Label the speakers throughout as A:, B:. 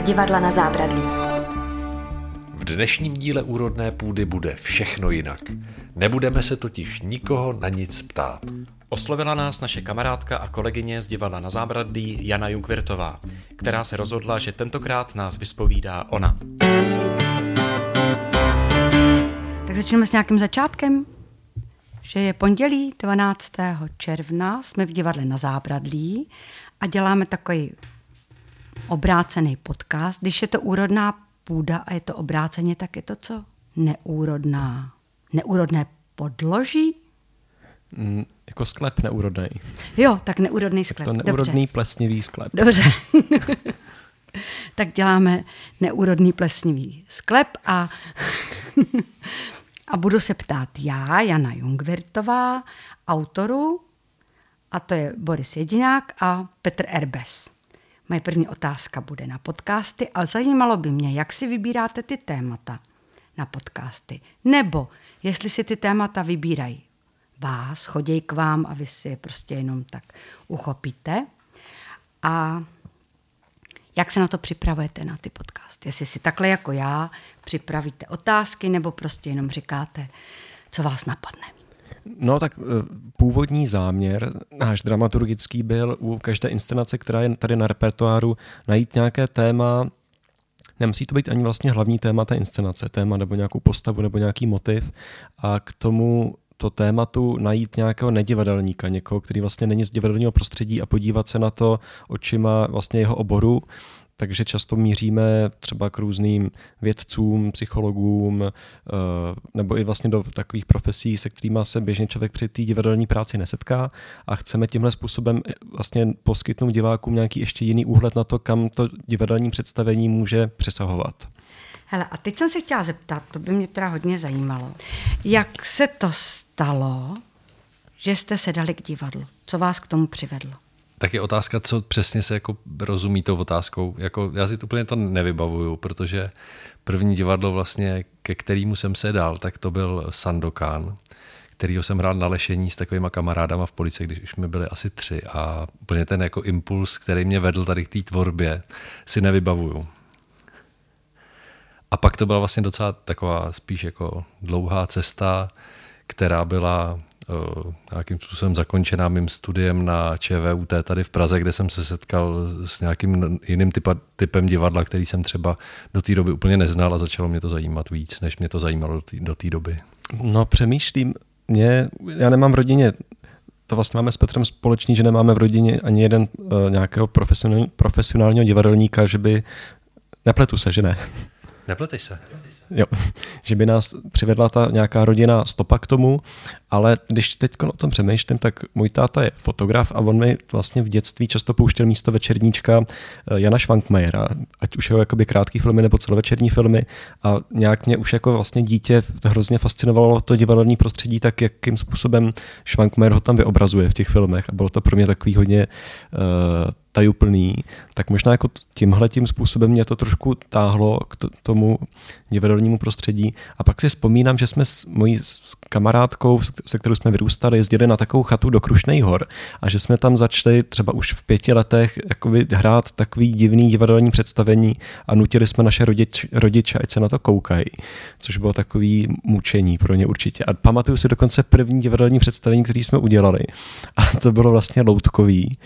A: podcast divadla na zábradlí.
B: V dnešním díle Úrodné půdy bude všechno jinak. Nebudeme se totiž nikoho na nic ptát.
C: Oslovila nás naše kamarádka a kolegyně z divadla na zábradlí Jana Junkvirtová, která se rozhodla, že tentokrát nás vyspovídá ona.
D: Tak začneme s nějakým začátkem že je pondělí 12. června, jsme v divadle na Zábradlí a děláme takový obrácený podcast. Když je to úrodná půda a je to obráceně, tak je to co? Neúrodná. Neúrodné podloží?
E: Mm, jako sklep neúrodný.
D: Jo, tak neúrodný sklep.
E: Tak to neúrodný Dobře. plesnivý sklep.
D: Dobře. tak děláme neúrodný plesnivý sklep a A budu se ptát já, Jana Jungvirtová, autoru, a to je Boris Jedinák a Petr Erbes. Moje první otázka bude na podcasty a zajímalo by mě, jak si vybíráte ty témata na podcasty. Nebo jestli si ty témata vybírají vás, choděj k vám a vy si je prostě jenom tak uchopíte. A jak se na to připravujete, na ty podcasty? Jestli si takhle jako já připravíte otázky, nebo prostě jenom říkáte, co vás napadne?
E: No tak eh, původní záměr, náš dramaturgický byl u každé inscenace, která je tady na repertoáru, najít nějaké téma, nemusí to být ani vlastně hlavní téma té inscenace, téma nebo nějakou postavu nebo nějaký motiv a k tomu to tématu najít nějakého nedivadelníka, někoho, který vlastně není z divadelního prostředí a podívat se na to očima vlastně jeho oboru. Takže často míříme třeba k různým vědcům, psychologům, eh, nebo i vlastně do takových profesí, se kterými se běžně člověk při té divadelní práci nesetká a chceme tímhle způsobem vlastně poskytnout divákům nějaký ještě jiný úhled na to, kam to divadelní představení může přesahovat.
D: Hele, a teď jsem se chtěla zeptat, to by mě teda hodně zajímalo. Jak se to stalo, že jste se dali k divadlu? Co vás k tomu přivedlo?
B: Tak je otázka, co přesně se jako rozumí tou otázkou. Jako, já si to úplně to nevybavuju, protože první divadlo vlastně, ke kterému jsem se dal, tak to byl Sandokan, kterýho jsem hrál na lešení s takovýma kamarádama v polici, když už mi byli asi tři a úplně ten jako impuls, který mě vedl tady k té tvorbě, si nevybavuju. A pak to byla vlastně docela taková spíš jako dlouhá cesta, která byla nějakým způsobem zakončená mým studiem na ČVUT tady v Praze, kde jsem se setkal s nějakým jiným typa, typem divadla, který jsem třeba do té doby úplně neznal a začalo mě to zajímat víc, než mě to zajímalo do té doby.
E: No přemýšlím, mě, já nemám v rodině to vlastně máme s Petrem společný, že nemáme v rodině ani jeden uh, nějakého profesionálního divadelníka, že by, nepletu se, že ne.
B: Nepleteš se.
E: Jo, že by nás přivedla ta nějaká rodina stopa k tomu, ale když teď o tom přemýšlím, tak můj táta je fotograf a on mi vlastně v dětství často pouštěl místo večerníčka eh, Jana Švankmajera, ať už jeho krátký filmy nebo celovečerní filmy. A nějak mě už jako vlastně dítě hrozně fascinovalo to divadelní prostředí, tak jakým způsobem Švankmajer ho tam vyobrazuje v těch filmech. A bylo to pro mě takový hodně uh, tajuplný, tak možná jako tímhle tím způsobem mě to trošku táhlo k tomu divadelnímu prostředí. A pak si vzpomínám, že jsme s mojí kamarádkou, se kterou jsme vyrůstali, jezdili na takovou chatu do Krušnej hor a že jsme tam začali třeba už v pěti letech jakoby hrát takový divný divadelní představení a nutili jsme naše rodič, rodiče, ať se na to koukají, což bylo takový mučení pro ně určitě. A pamatuju si dokonce první divadelní představení, který jsme udělali a to bylo vlastně loutkový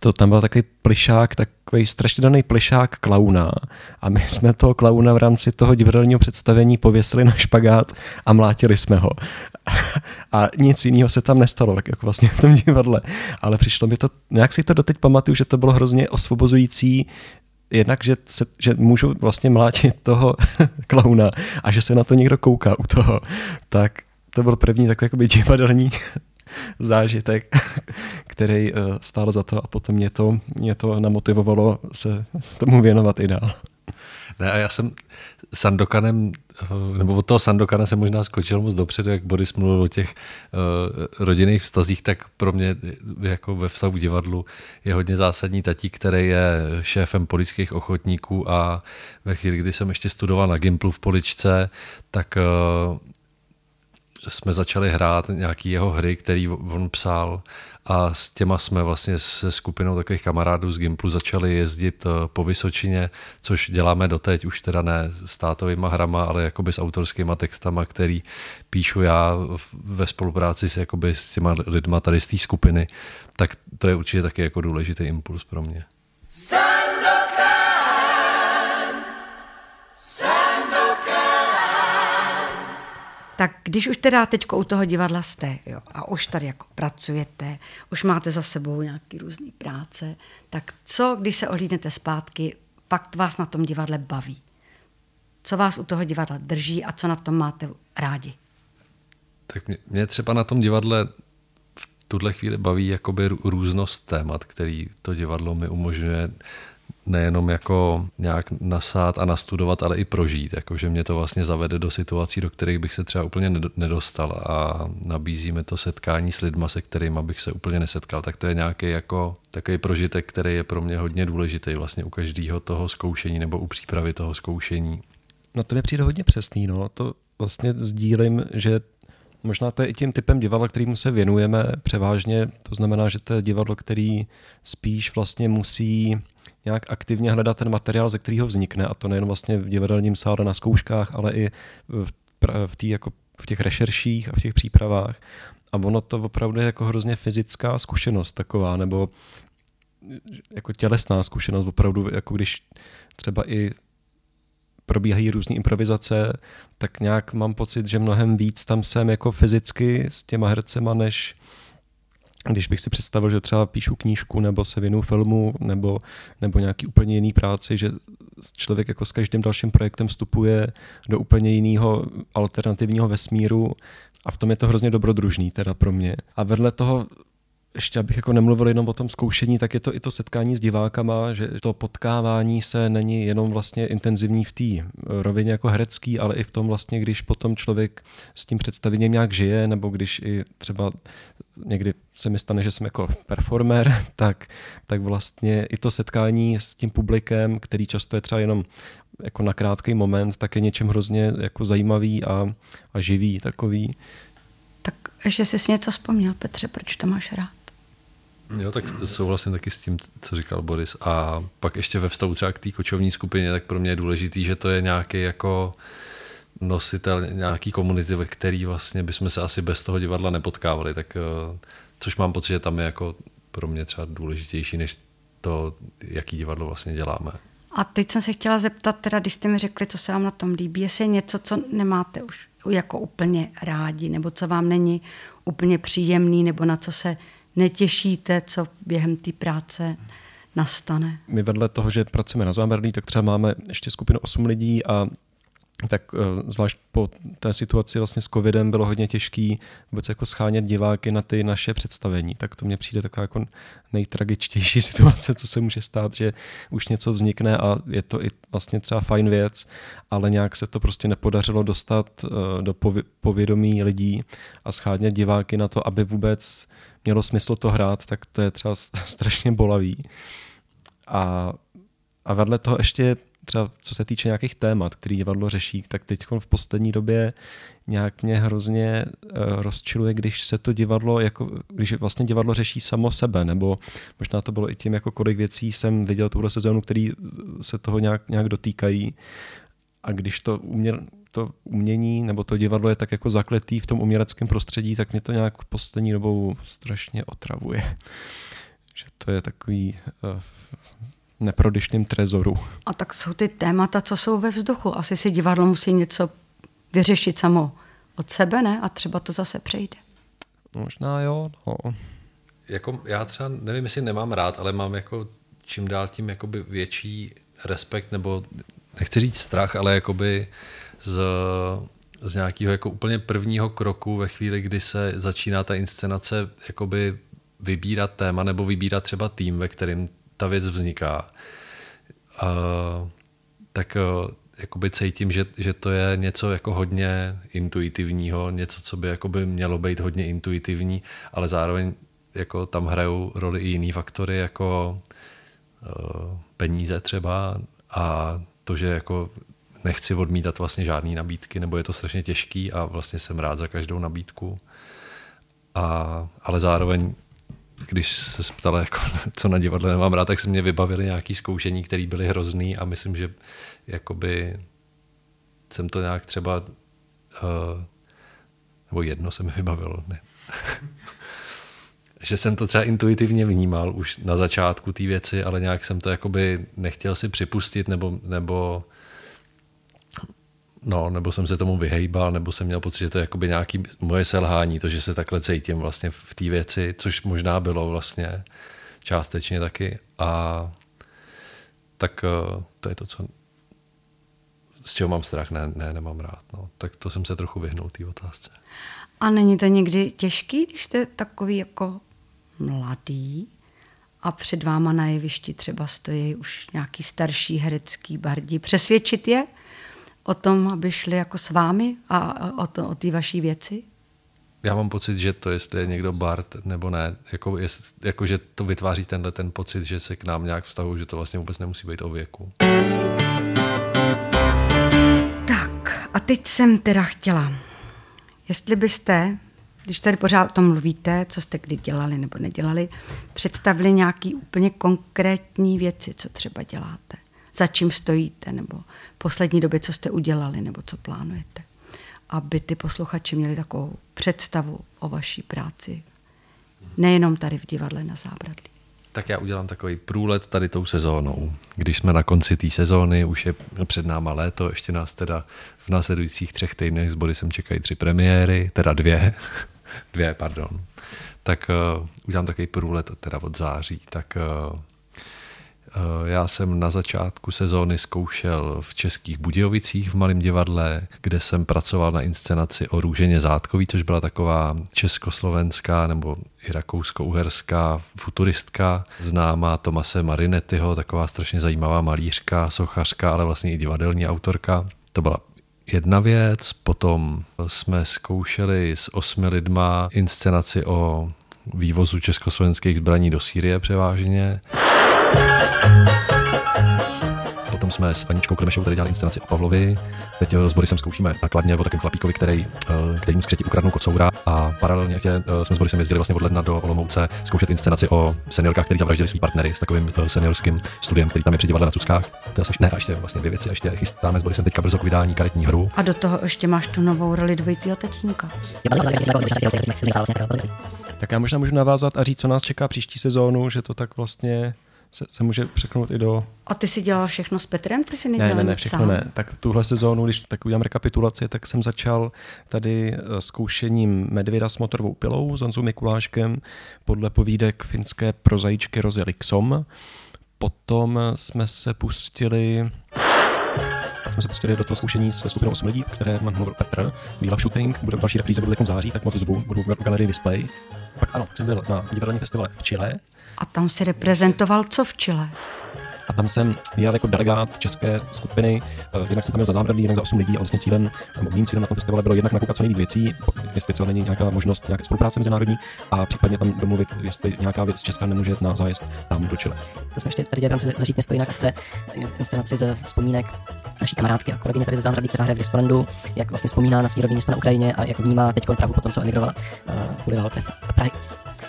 E: to tam byl takový plišák, takový strašně daný plišák klauna. A my jsme toho klauna v rámci toho divadelního představení pověsili na špagát a mlátili jsme ho. A nic jiného se tam nestalo, tak jako vlastně v tom divadle. Ale přišlo mi to, nějak si to doteď pamatuju, že to bylo hrozně osvobozující, jednak, že, se, že můžu vlastně mlátit toho klauna a že se na to někdo kouká u toho, tak to byl první takový divadelní zážitek, který uh, stál za to a potom mě to, mě to namotivovalo se tomu věnovat i dál.
B: Ne, a já jsem Sandokanem, eh, nebo od toho Sandokana jsem možná skočil moc dopředu, jak Boris mluvil o těch uh, rodinných vztazích, tak pro mě jako ve vztahu divadlu je hodně zásadní tatí, který je šéfem politických ochotníků a ve chvíli, kdy jsem ještě studoval na Gimplu v Poličce, tak uh, jsme začali hrát nějaký jeho hry, který on psal a s těma jsme vlastně se skupinou takových kamarádů z Gimplu začali jezdit eh, po Vysočině, což děláme doteď, už teda ne s tátovýma hrama, ale jakoby s autorskýma textama, který píšu já ve spolupráci s, jakoby s těma lidma tady z té skupiny, tak to je určitě taky jako důležitý impuls pro mě.
D: Tak když už teda teď u toho divadla jste jo, a už tady jako pracujete, už máte za sebou nějaký různý práce, tak co, když se ohlídnete zpátky, fakt vás na tom divadle baví? Co vás u toho divadla drží a co na tom máte rádi?
B: Tak mě, mě třeba na tom divadle v tuhle chvíli baví jakoby různost témat, který to divadlo mi umožňuje nejenom jako nějak nasát a nastudovat, ale i prožít. Jako, že mě to vlastně zavede do situací, do kterých bych se třeba úplně nedostal a nabízíme to setkání s lidma, se kterými bych se úplně nesetkal. Tak to je nějaký jako takový prožitek, který je pro mě hodně důležitý vlastně u každého toho zkoušení nebo u přípravy toho zkoušení.
E: No to mi přijde hodně přesný. No. To vlastně sdílím, že Možná to je i tím typem divadla, kterýmu se věnujeme převážně. To znamená, že to je divadlo, který spíš vlastně musí nějak aktivně hledat ten materiál, ze kterého vznikne, a to nejen vlastně v divadelním sále na zkouškách, ale i v, v, tý, jako v těch rešerších a v těch přípravách. A ono to opravdu je jako hrozně fyzická zkušenost taková, nebo jako tělesná zkušenost, opravdu jako když třeba i probíhají různé improvizace, tak nějak mám pocit, že mnohem víc tam jsem jako fyzicky s těma hercema, než když bych si představil, že třeba píšu knížku nebo se věnu filmu nebo, nebo nějaký úplně jiný práci, že člověk jako s každým dalším projektem vstupuje do úplně jiného alternativního vesmíru a v tom je to hrozně dobrodružný teda pro mě. A vedle toho ještě abych jako nemluvil jenom o tom zkoušení, tak je to i to setkání s divákama, že to potkávání se není jenom vlastně intenzivní v té rovině jako herecký, ale i v tom vlastně, když potom člověk s tím představením nějak žije, nebo když i třeba někdy se mi stane, že jsem jako performer, tak, tak vlastně i to setkání s tím publikem, který často je třeba jenom jako na krátký moment, tak je něčem hrozně jako zajímavý a, a živý takový.
D: Tak ještě jsi něco vzpomněl, Petře, proč to máš rád?
B: Jo, tak souhlasím taky s tím, co říkal Boris. A pak ještě ve vztahu třeba k té kočovní skupině, tak pro mě je důležitý, že to je nějaký jako nositel nějaký komunity, ve který vlastně bychom se asi bez toho divadla nepotkávali, tak eh, což mám pocit, že tam je jako pro mě třeba důležitější, než to, jaký divadlo vlastně děláme.
D: A teď jsem se chtěla zeptat, teda, když jste mi řekli, co se vám na tom líbí, jestli je něco, co nemáte už jako úplně rádi, nebo co vám není úplně příjemný, nebo na co se netěšíte, co během té práce nastane?
E: My vedle toho, že pracujeme na zámrlí, tak třeba máme ještě skupinu 8 lidí a tak eh, zvlášť po té situaci vlastně s covidem bylo hodně těžký vůbec jako schánět diváky na ty naše představení. Tak to mně přijde taková jako nejtragičtější situace, co se může stát, že už něco vznikne a je to i vlastně třeba fajn věc, ale nějak se to prostě nepodařilo dostat eh, do povědomí lidí a schánět diváky na to, aby vůbec mělo smysl to hrát, tak to je třeba strašně bolavý. A, a vedle toho ještě třeba co se týče nějakých témat, který divadlo řeší, tak teď v poslední době nějak mě hrozně uh, rozčiluje, když se to divadlo, jako, když vlastně divadlo řeší samo sebe, nebo možná to bylo i tím, jako kolik věcí jsem viděl tuhle sezónu, který se toho nějak, nějak dotýkají. A když to uměl, to umění nebo to divadlo je tak jako zakletý v tom uměleckém prostředí, tak mě to nějak poslední dobou strašně otravuje. Že to je takový uh, neprodyšným trezoru.
D: A tak jsou ty témata, co jsou ve vzduchu. Asi si divadlo musí něco vyřešit samo od sebe, ne? A třeba to zase přejde.
E: Možná jo, no.
B: Jako, já třeba nevím, jestli nemám rád, ale mám jako čím dál tím jakoby větší respekt, nebo nechci říct strach, ale jakoby z, z nějakého jako úplně prvního kroku ve chvíli, kdy se začíná ta inscenace jakoby vybírat téma nebo vybírat třeba tým, ve kterém ta věc vzniká, uh, tak uh, jakoby cítím, že, že to je něco jako hodně intuitivního, něco, co by jakoby mělo být hodně intuitivní, ale zároveň jako tam hrajou roli i jiný faktory, jako uh, peníze třeba a to, že jako nechci odmítat vlastně žádný nabídky, nebo je to strašně těžký a vlastně jsem rád za každou nabídku. A, ale zároveň, když se ptala, jako, co na divadle nemám rád, tak se mě vybavili nějaký zkoušení, které byly hrozný a myslím, že jakoby jsem to nějak třeba uh, nebo jedno se mi vybavilo, ne. že jsem to třeba intuitivně vnímal už na začátku té věci, ale nějak jsem to jakoby nechtěl si připustit, nebo, nebo No, nebo jsem se tomu vyhejbal, nebo jsem měl pocit, že to je jakoby nějaký moje selhání, to, že se takhle cítím vlastně v té věci, což možná bylo vlastně částečně taky. A tak eh, to je to, co, z čeho mám strach, ne, ne nemám rád. No. Tak to jsem se trochu vyhnul té otázce.
D: A není to někdy těžký, když jste takový jako mladý a před váma na jevišti třeba stojí už nějaký starší herecký bardi, přesvědčit je o tom, aby šli jako s vámi a o, to, o té vaší věci?
B: Já mám pocit, že to, jestli je někdo Bart nebo ne, jako, je, jako že to vytváří tenhle ten pocit, že se k nám nějak vztahují, že to vlastně vůbec nemusí být o věku.
D: Tak a teď jsem teda chtěla, jestli byste když tady pořád o tom mluvíte, co jste kdy dělali nebo nedělali, představili nějaký úplně konkrétní věci, co třeba děláte, za čím stojíte, nebo poslední době, co jste udělali, nebo co plánujete. Aby ty posluchači měli takovou představu o vaší práci. Nejenom tady v divadle na Zábradlí.
B: Tak já udělám takový průlet tady tou sezónou. Když jsme na konci té sezóny, už je před náma léto, ještě nás teda v následujících třech týdnech s Borisem čekají tři premiéry, teda dvě, dvě, pardon. Tak uh, udělám takový průlet teda od září. Tak uh, já jsem na začátku sezóny zkoušel v Českých Budějovicích v Malém divadle, kde jsem pracoval na inscenaci o Růženě Zátkový, což byla taková československá nebo i rakousko-uherská futuristka, známá Tomase Marinetyho, taková strašně zajímavá malířka, sochařka, ale vlastně i divadelní autorka. To byla jedna věc, potom jsme zkoušeli s osmi lidma inscenaci o vývozu československých zbraní do Sýrie převážně. Potom jsme s Aničkou Klemešovou tady dělali inscenaci o Pavlovi. Teď eh, s Borisem zkoušíme nakladně o takovém chlapíkovi, který, eh, který mu skřetí ukradnou kocoura a paralelně eh, jsme s Borisem jezdili vlastně od ledna do Olomouce zkoušet inscenaci o seniorkách, který zavraždili svý partnery s takovým seniorským studiem, který tam je při divadle na Cuckách. To je asi, ne, a ještě vlastně dvě věci, a ještě chystáme s Borisem teďka brzo k vydání karetní hru.
D: A do toho ještě máš tu novou roli dvojitýho tatínka.
E: Tak já možná můžu navázat a říct, co nás čeká příští sezónu, že to tak vlastně se, se může překnout i do...
D: A ty si dělal všechno s Petrem? Ty si
E: ne, ne, ne, všechno sám? ne. Tak tuhle sezónu, když tak udělám rekapitulaci, tak jsem začal tady eh, zkoušením Medvěda s motorovou pilou s Honzou Mikuláškem podle povídek finské prozaičky Rozy Lixom. Potom jsme se pustili jsme se pustili do toho zkoušení se skupinou 8 lidí, které mám mluvil Petr. Výla Shooting, bude další repríze, bude v září, tak moc zvu, budu v galerii Display. Pak ano, jsem byl na divadelní festivale v Chile,
D: a tam si reprezentoval co v Chile?
E: A tam jsem jel jako delegát české skupiny, eh, jednak jsem tam měl za zábradlí, jednak za 8 lidí a vlastně cílem, nebo mým cílem na tom festivalu bylo jednak nakoukat co nejvíc věcí, jestli třeba není nějaká možnost nějaké spolupráce mezinárodní a případně tam domluvit, jestli nějaká věc z Česka nemůže jít na zájezd tam do Chile.
F: To jsme ještě tady dělali v zažít město jinak akce, inscenaci ze vzpomínek naší kamarádky a kolegyně tady ze zábradlí, která hraje v Dispolandu, jak vlastně vzpomíná na svý rodinný město na Ukrajině a jak vnímá teď Prahu po tom, co emigrovala uh, kvůli válce Prahy.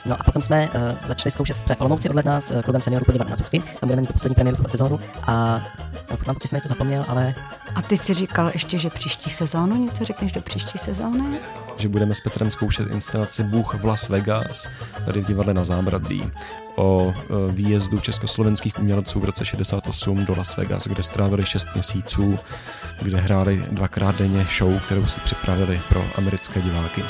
F: No a potom jsme uh, začali zkoušet v Olomouci od ledna s uh, klubem seniorů podívat na Tucky. Tam budeme mít poslední premiéru pro sezónu a uh, mám pocit, že jsem něco zapomněl, ale...
D: A ty jsi říkal ještě, že příští sezónu, něco řekneš do příští sezóny?
E: Že budeme s Petrem zkoušet inscenaci Bůh v Las Vegas, tady v divadle na Zábradlí o výjezdu československých umělců v roce 68 do Las Vegas, kde strávili 6 měsíců, kde hráli dvakrát denně show, kterou si připravili pro americké diváky.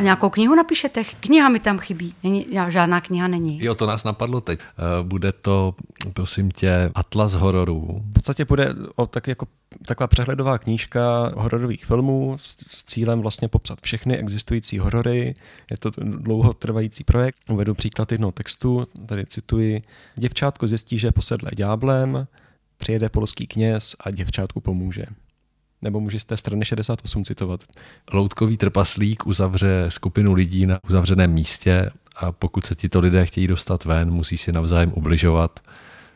D: A nějakou knihu napíšete? Kniha mi tam chybí. Není, žádná kniha není.
B: Jo, to nás napadlo teď. Eh, bude to, prosím tě, Atlas hororů.
E: V podstatě bude o tak jako taková přehledová knížka hororových filmů s, s cílem vlastně popsat všechny existující horory. Je to dlouhotrvající projekt. Uvedu příklad jednoho textu, tady cituji. Děvčátko zjistí, že je posedlé ďáblem, přijede polský kněz a děvčátku pomůže nebo může z té strany 68 citovat.
B: Loutkový trpaslík uzavře skupinu lidí na uzavřeném místě a pokud se tito lidé chtějí dostat ven, musí si navzájem ubližovat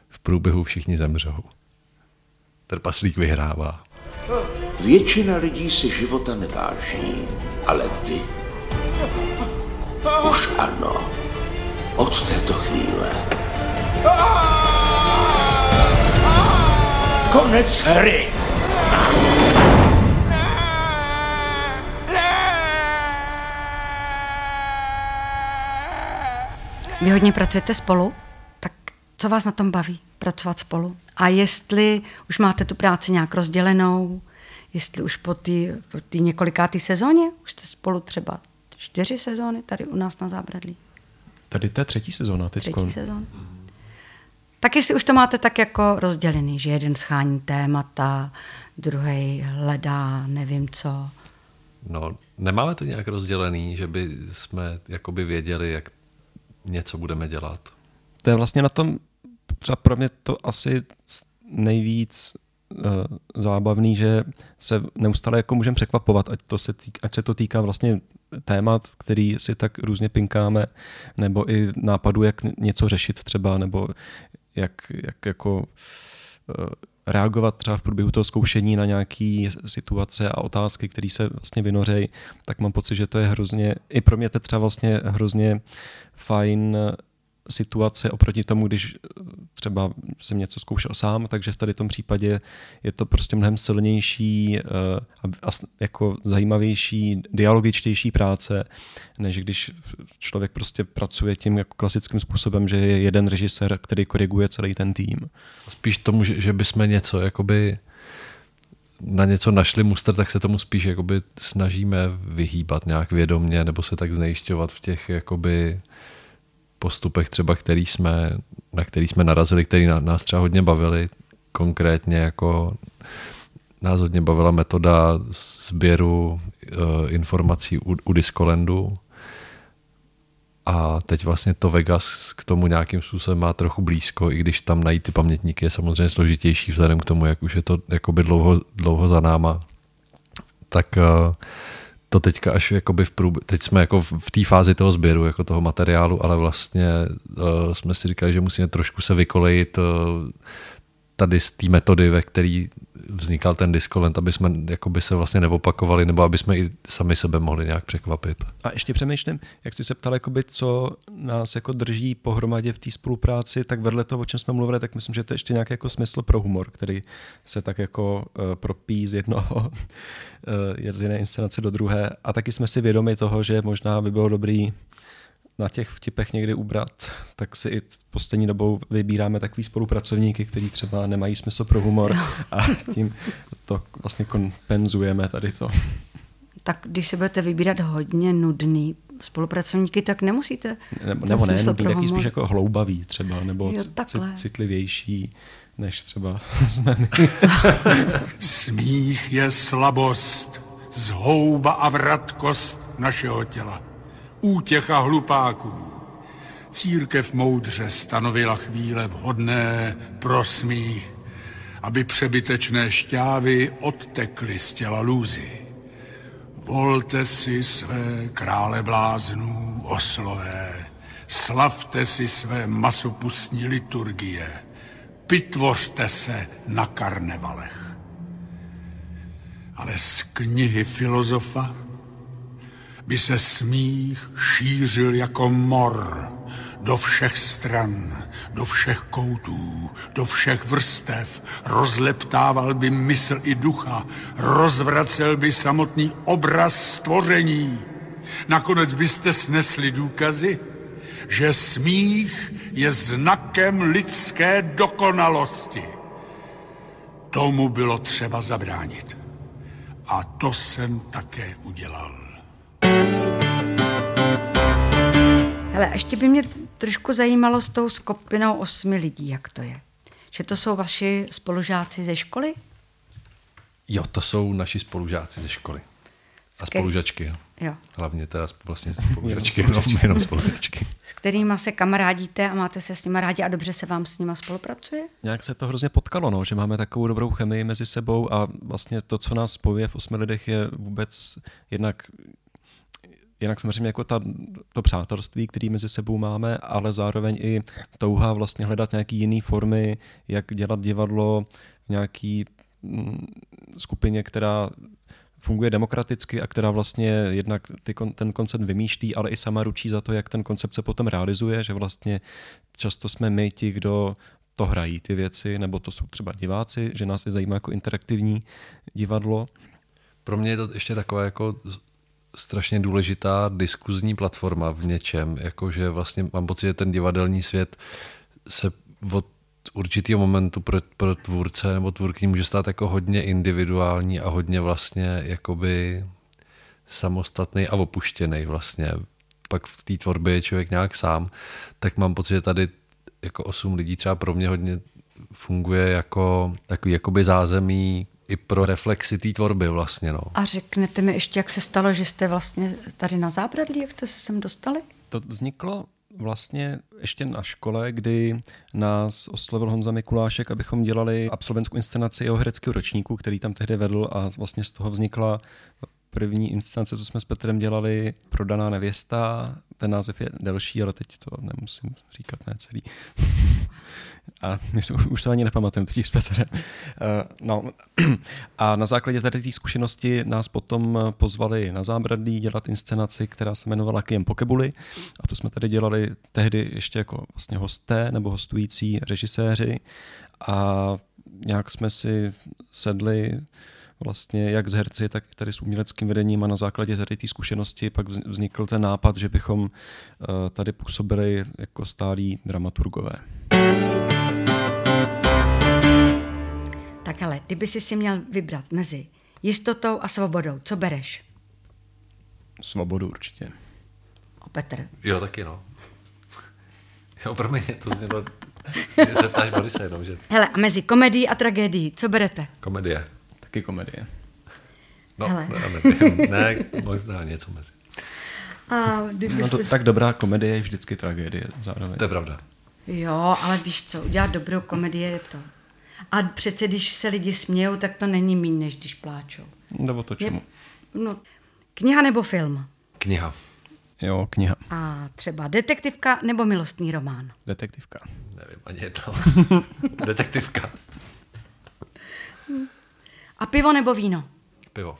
B: v průběhu všichni zemřou. Trpaslík vyhrává.
G: Většina lidí si života neváží, ale vy už ano. Od této chvíle. Konec hry.
D: Vy hodně pracujete spolu, tak co vás na tom baví, pracovat spolu? A jestli už máte tu práci nějak rozdělenou, jestli už po té po tý několikátý sezóně, už jste spolu třeba čtyři sezóny tady u nás na Zábradlí.
E: Tady to je třetí sezóna. Teď
D: Třetí sezóna. Tak jestli už to máte tak jako rozdělený, že jeden schání témata, druhý hledá nevím co.
B: No, nemáme to nějak rozdělený, že by jsme jakoby věděli, jak něco budeme dělat.
E: To je vlastně na tom, třeba pro mě to asi nejvíc uh, zábavný, že se neustále jako můžeme překvapovat, ať, to se týká, ať se to týká vlastně témat, který si tak různě pinkáme, nebo i nápadu, jak něco řešit třeba, nebo jak, jak jako uh, reagovat třeba v průběhu toho zkoušení na nějaké situace a otázky, které se vlastně vynořejí, tak mám pocit, že to je hrozně, i pro mě to je třeba vlastně hrozně fajn situace oproti tomu, když třeba jsem něco zkoušel sám, takže v tady tom případě je to prostě mnohem silnější a jako zajímavější, dialogičtější práce, než když člověk prostě pracuje tím jako klasickým způsobem, že je jeden režisér, který koriguje celý ten tým.
B: Spíš tomu, že, bychom něco jakoby na něco našli mustr, tak se tomu spíš snažíme vyhýbat nějak vědomně nebo se tak znejišťovat v těch jakoby postupech třeba, který jsme, na který jsme narazili, který nás třeba hodně bavili, konkrétně jako nás hodně bavila metoda sběru uh, informací u, u Discolandu a teď vlastně to Vegas k tomu nějakým způsobem má trochu blízko, i když tam najít ty pamětníky je samozřejmě složitější vzhledem k tomu, jak už je to jakoby dlouho, dlouho za náma. Tak uh, to teďka až jakoby v průběhu, teď jsme jako v té fázi toho sběru, jako toho materiálu, ale vlastně uh, jsme si říkali, že musíme trošku se vykolejit uh, tady z té metody, ve které vznikal ten diskolent, aby jsme jakoby se vlastně neopakovali, nebo aby jsme i sami sebe mohli nějak překvapit.
E: A ještě přemýšlím, jak jsi se ptal, jakoby, co nás jako drží pohromadě v té spolupráci, tak vedle toho, o čem jsme mluvili, tak myslím, že to je ještě nějaký jako smysl pro humor, který se tak jako uh, propí z jednoho uh, z jedné inscenace do druhé. A taky jsme si vědomi toho, že možná by bylo dobrý na těch vtipech někdy ubrat, tak si i poslední dobou vybíráme takový spolupracovníky, kteří třeba nemají smysl pro humor a tím to vlastně kompenzujeme tady to.
D: Tak když se budete vybírat hodně nudný spolupracovníky, tak nemusíte.
E: Nebo, nebo ne, nudný, taky spíš jako hloubavý třeba, nebo jo, citlivější než třeba jsme my.
H: Smích je slabost, zhouba a vratkost našeho těla útěcha hlupáků. Církev moudře stanovila chvíle vhodné pro smích, aby přebytečné šťávy odtekly z těla lůzy. Volte si své krále bláznů oslové, slavte si své masopustní liturgie, pitvořte se na karnevalech. Ale z knihy filozofa by se smích šířil jako mor do všech stran, do všech koutů, do všech vrstev, rozleptával by mysl i ducha, rozvracel by samotný obraz stvoření. Nakonec byste snesli důkazy, že smích je znakem lidské dokonalosti. Tomu bylo třeba zabránit. A to jsem také udělal.
D: Hele, ještě by mě trošku zajímalo s tou skupinou osmi lidí, jak to je. Že to jsou vaši spolužáci ze školy?
B: Jo, to jsou naši spolužáci ze školy. A spolužačky.
D: Jo.
B: Hlavně teda vlastně spolužačky, jenom, jenom spolužačky.
D: S kterými se kamarádíte a máte se s nimi rádi a dobře se vám s nimi spolupracuje?
E: Nějak se to hrozně potkalo, no, že máme takovou dobrou chemii mezi sebou a vlastně to, co nás spojuje v osmi lidech, je vůbec jednak jinak samozřejmě jako ta, to přátelství, který mezi sebou máme, ale zároveň i touha vlastně hledat nějaký jiný formy, jak dělat divadlo v nějaký mm, skupině, která funguje demokraticky a která vlastně jednak ty, ten koncept vymýšlí, ale i sama ručí za to, jak ten koncept se potom realizuje, že vlastně často jsme my ti, kdo to hrají ty věci, nebo to jsou třeba diváci, že nás je zajímá jako interaktivní divadlo.
B: Pro mě je to ještě taková jako strašně důležitá diskuzní platforma v něčem, jakože vlastně mám pocit, že ten divadelní svět se od určitého momentu pro, pro tvůrce nebo tvůrkyni může stát jako hodně individuální a hodně vlastně jakoby samostatný a opuštěný vlastně. Pak v té tvorbě je člověk nějak sám, tak mám pocit, že tady jako osm lidí třeba pro mě hodně funguje jako takový jakoby zázemí i pro reflexi té tvorby vlastně. No.
D: A řeknete mi ještě, jak se stalo, že jste vlastně tady na Zábradlí, jak jste se sem dostali?
E: To vzniklo vlastně ještě na škole, kdy nás oslovil Honza Mikulášek, abychom dělali absolventskou inscenaci jeho hereckého ročníku, který tam tehdy vedl a vlastně z toho vznikla první inscenace, co jsme s Petrem dělali, Prodaná nevěsta. Ten název je delší, ale teď to nemusím říkat, ne celý. a my už se ani nepamatujeme totiž s Petrem. Uh, no. a na základě tady té zkušenosti nás potom pozvali na zábradlí dělat inscenaci, která se jmenovala Kiem Pokebuli. A to jsme tady dělali tehdy ještě jako vlastně hosté nebo hostující režiséři. A nějak jsme si sedli vlastně jak s herci, tak i tady s uměleckým vedením a na základě tady té zkušenosti pak vznikl ten nápad, že bychom eh, tady působili jako stálí dramaturgové.
D: Tak ale, kdyby si si měl vybrat mezi jistotou a svobodou, co bereš?
E: Svobodu určitě.
D: A Petr?
B: Jo, taky no. Jo, pro mě to znělo, se ptáš Borise jenom, že...
D: Hele, a mezi komedií a tragédií, co berete?
B: Komedie.
E: Taky komedie.
B: No, Hele. ne, ne, možná něco mezi.
D: A
E: no to, tak dobrá komedie je vždycky tragédie zároveň.
B: To je pravda.
D: Jo, ale víš co, udělat dobrou komedii je to. A přece, když se lidi smějou, tak to není méně, než když pláčou.
E: Nebo to čemu?
D: Je, no, kniha nebo film?
B: Kniha.
E: Jo, kniha.
D: A třeba detektivka nebo milostný román?
E: Detektivka.
B: Nevím, ani jedno. Detektivka.
D: A pivo nebo víno?
B: Pivo.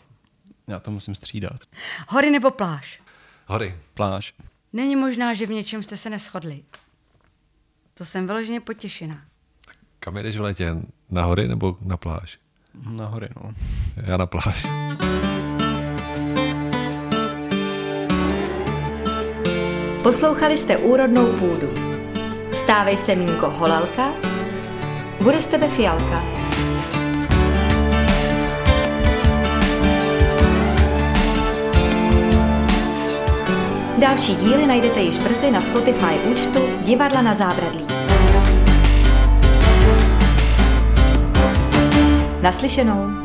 E: Já to musím střídat.
D: Hory nebo pláž?
B: Hory.
E: Pláž.
D: Není možná, že v něčem jste se neschodli. To jsem vyloženě potěšená.
B: Kam jdeš v letě? Na hory nebo na pláž?
E: Na hory, no.
B: Já na pláž.
A: Poslouchali jste Úrodnou půdu. Stávej se Mínko Holalka, bude z tebe fialka. Další díly najdete již brzy na Spotify účtu Divadla na zábradlí. Naslyšenou.